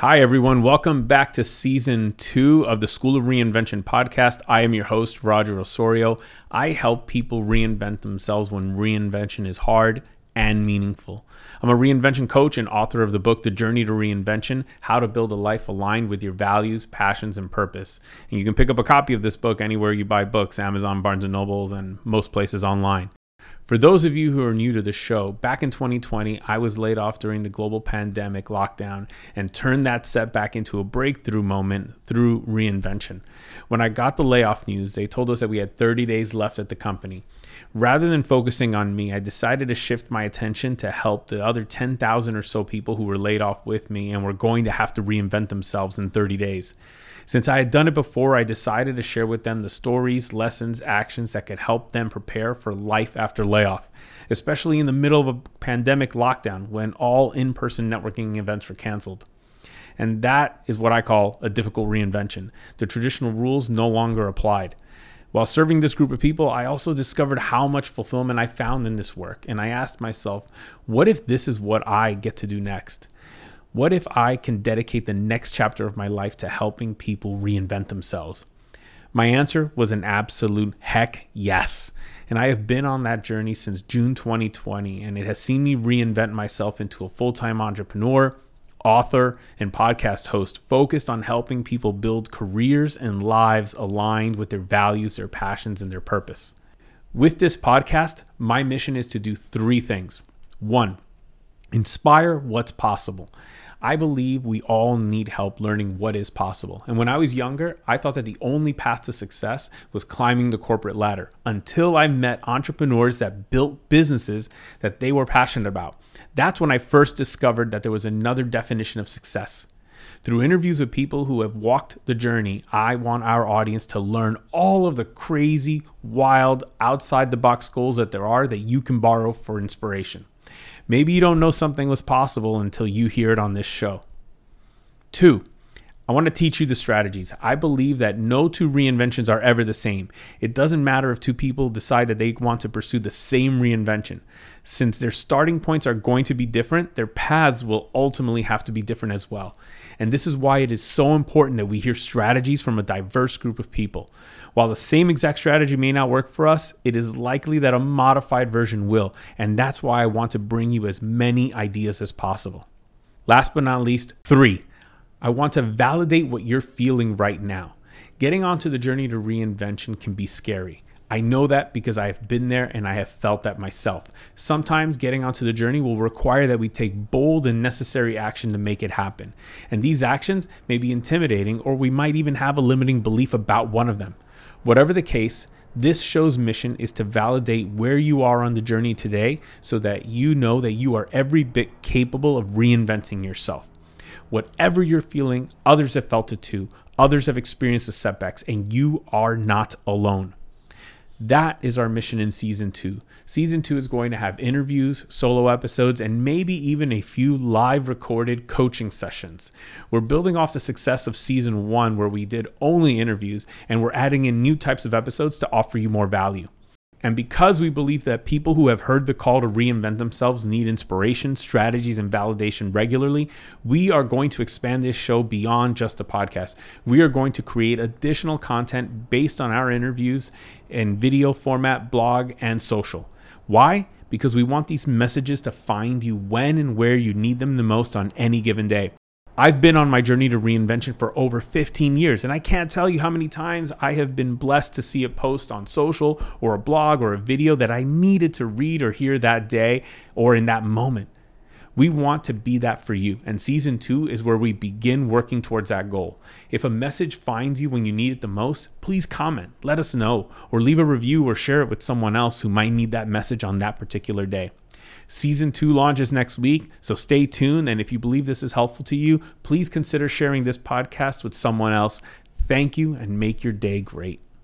Hi, everyone. Welcome back to season two of the School of Reinvention podcast. I am your host, Roger Osorio. I help people reinvent themselves when reinvention is hard and meaningful. I'm a reinvention coach and author of the book, The Journey to Reinvention How to Build a Life Aligned with Your Values, Passions, and Purpose. And you can pick up a copy of this book anywhere you buy books Amazon, Barnes and Nobles, and most places online. For those of you who are new to the show, back in 2020, I was laid off during the global pandemic lockdown and turned that setback into a breakthrough moment through reinvention. When I got the layoff news, they told us that we had 30 days left at the company. Rather than focusing on me, I decided to shift my attention to help the other 10,000 or so people who were laid off with me and were going to have to reinvent themselves in 30 days. Since I had done it before, I decided to share with them the stories, lessons, actions that could help them prepare for life after layoff, especially in the middle of a pandemic lockdown when all in person networking events were canceled. And that is what I call a difficult reinvention. The traditional rules no longer applied. While serving this group of people, I also discovered how much fulfillment I found in this work. And I asked myself, what if this is what I get to do next? What if I can dedicate the next chapter of my life to helping people reinvent themselves? My answer was an absolute heck yes. And I have been on that journey since June 2020, and it has seen me reinvent myself into a full time entrepreneur, author, and podcast host focused on helping people build careers and lives aligned with their values, their passions, and their purpose. With this podcast, my mission is to do three things. One, inspire what's possible. I believe we all need help learning what is possible. And when I was younger, I thought that the only path to success was climbing the corporate ladder until I met entrepreneurs that built businesses that they were passionate about. That's when I first discovered that there was another definition of success. Through interviews with people who have walked the journey, I want our audience to learn all of the crazy, wild, outside the box goals that there are that you can borrow for inspiration. Maybe you don't know something was possible until you hear it on this show. Two, I want to teach you the strategies. I believe that no two reinventions are ever the same. It doesn't matter if two people decide that they want to pursue the same reinvention. Since their starting points are going to be different, their paths will ultimately have to be different as well. And this is why it is so important that we hear strategies from a diverse group of people. While the same exact strategy may not work for us, it is likely that a modified version will, and that's why I want to bring you as many ideas as possible. Last but not least, three, I want to validate what you're feeling right now. Getting onto the journey to reinvention can be scary. I know that because I have been there and I have felt that myself. Sometimes getting onto the journey will require that we take bold and necessary action to make it happen. And these actions may be intimidating, or we might even have a limiting belief about one of them. Whatever the case, this show's mission is to validate where you are on the journey today so that you know that you are every bit capable of reinventing yourself. Whatever you're feeling, others have felt it too. Others have experienced the setbacks, and you are not alone. That is our mission in season two. Season two is going to have interviews, solo episodes, and maybe even a few live recorded coaching sessions. We're building off the success of season one, where we did only interviews, and we're adding in new types of episodes to offer you more value. And because we believe that people who have heard the call to reinvent themselves need inspiration, strategies, and validation regularly, we are going to expand this show beyond just a podcast. We are going to create additional content based on our interviews in video format, blog, and social. Why? Because we want these messages to find you when and where you need them the most on any given day. I've been on my journey to reinvention for over 15 years, and I can't tell you how many times I have been blessed to see a post on social or a blog or a video that I needed to read or hear that day or in that moment. We want to be that for you, and season two is where we begin working towards that goal. If a message finds you when you need it the most, please comment, let us know, or leave a review or share it with someone else who might need that message on that particular day. Season two launches next week, so stay tuned. And if you believe this is helpful to you, please consider sharing this podcast with someone else. Thank you and make your day great.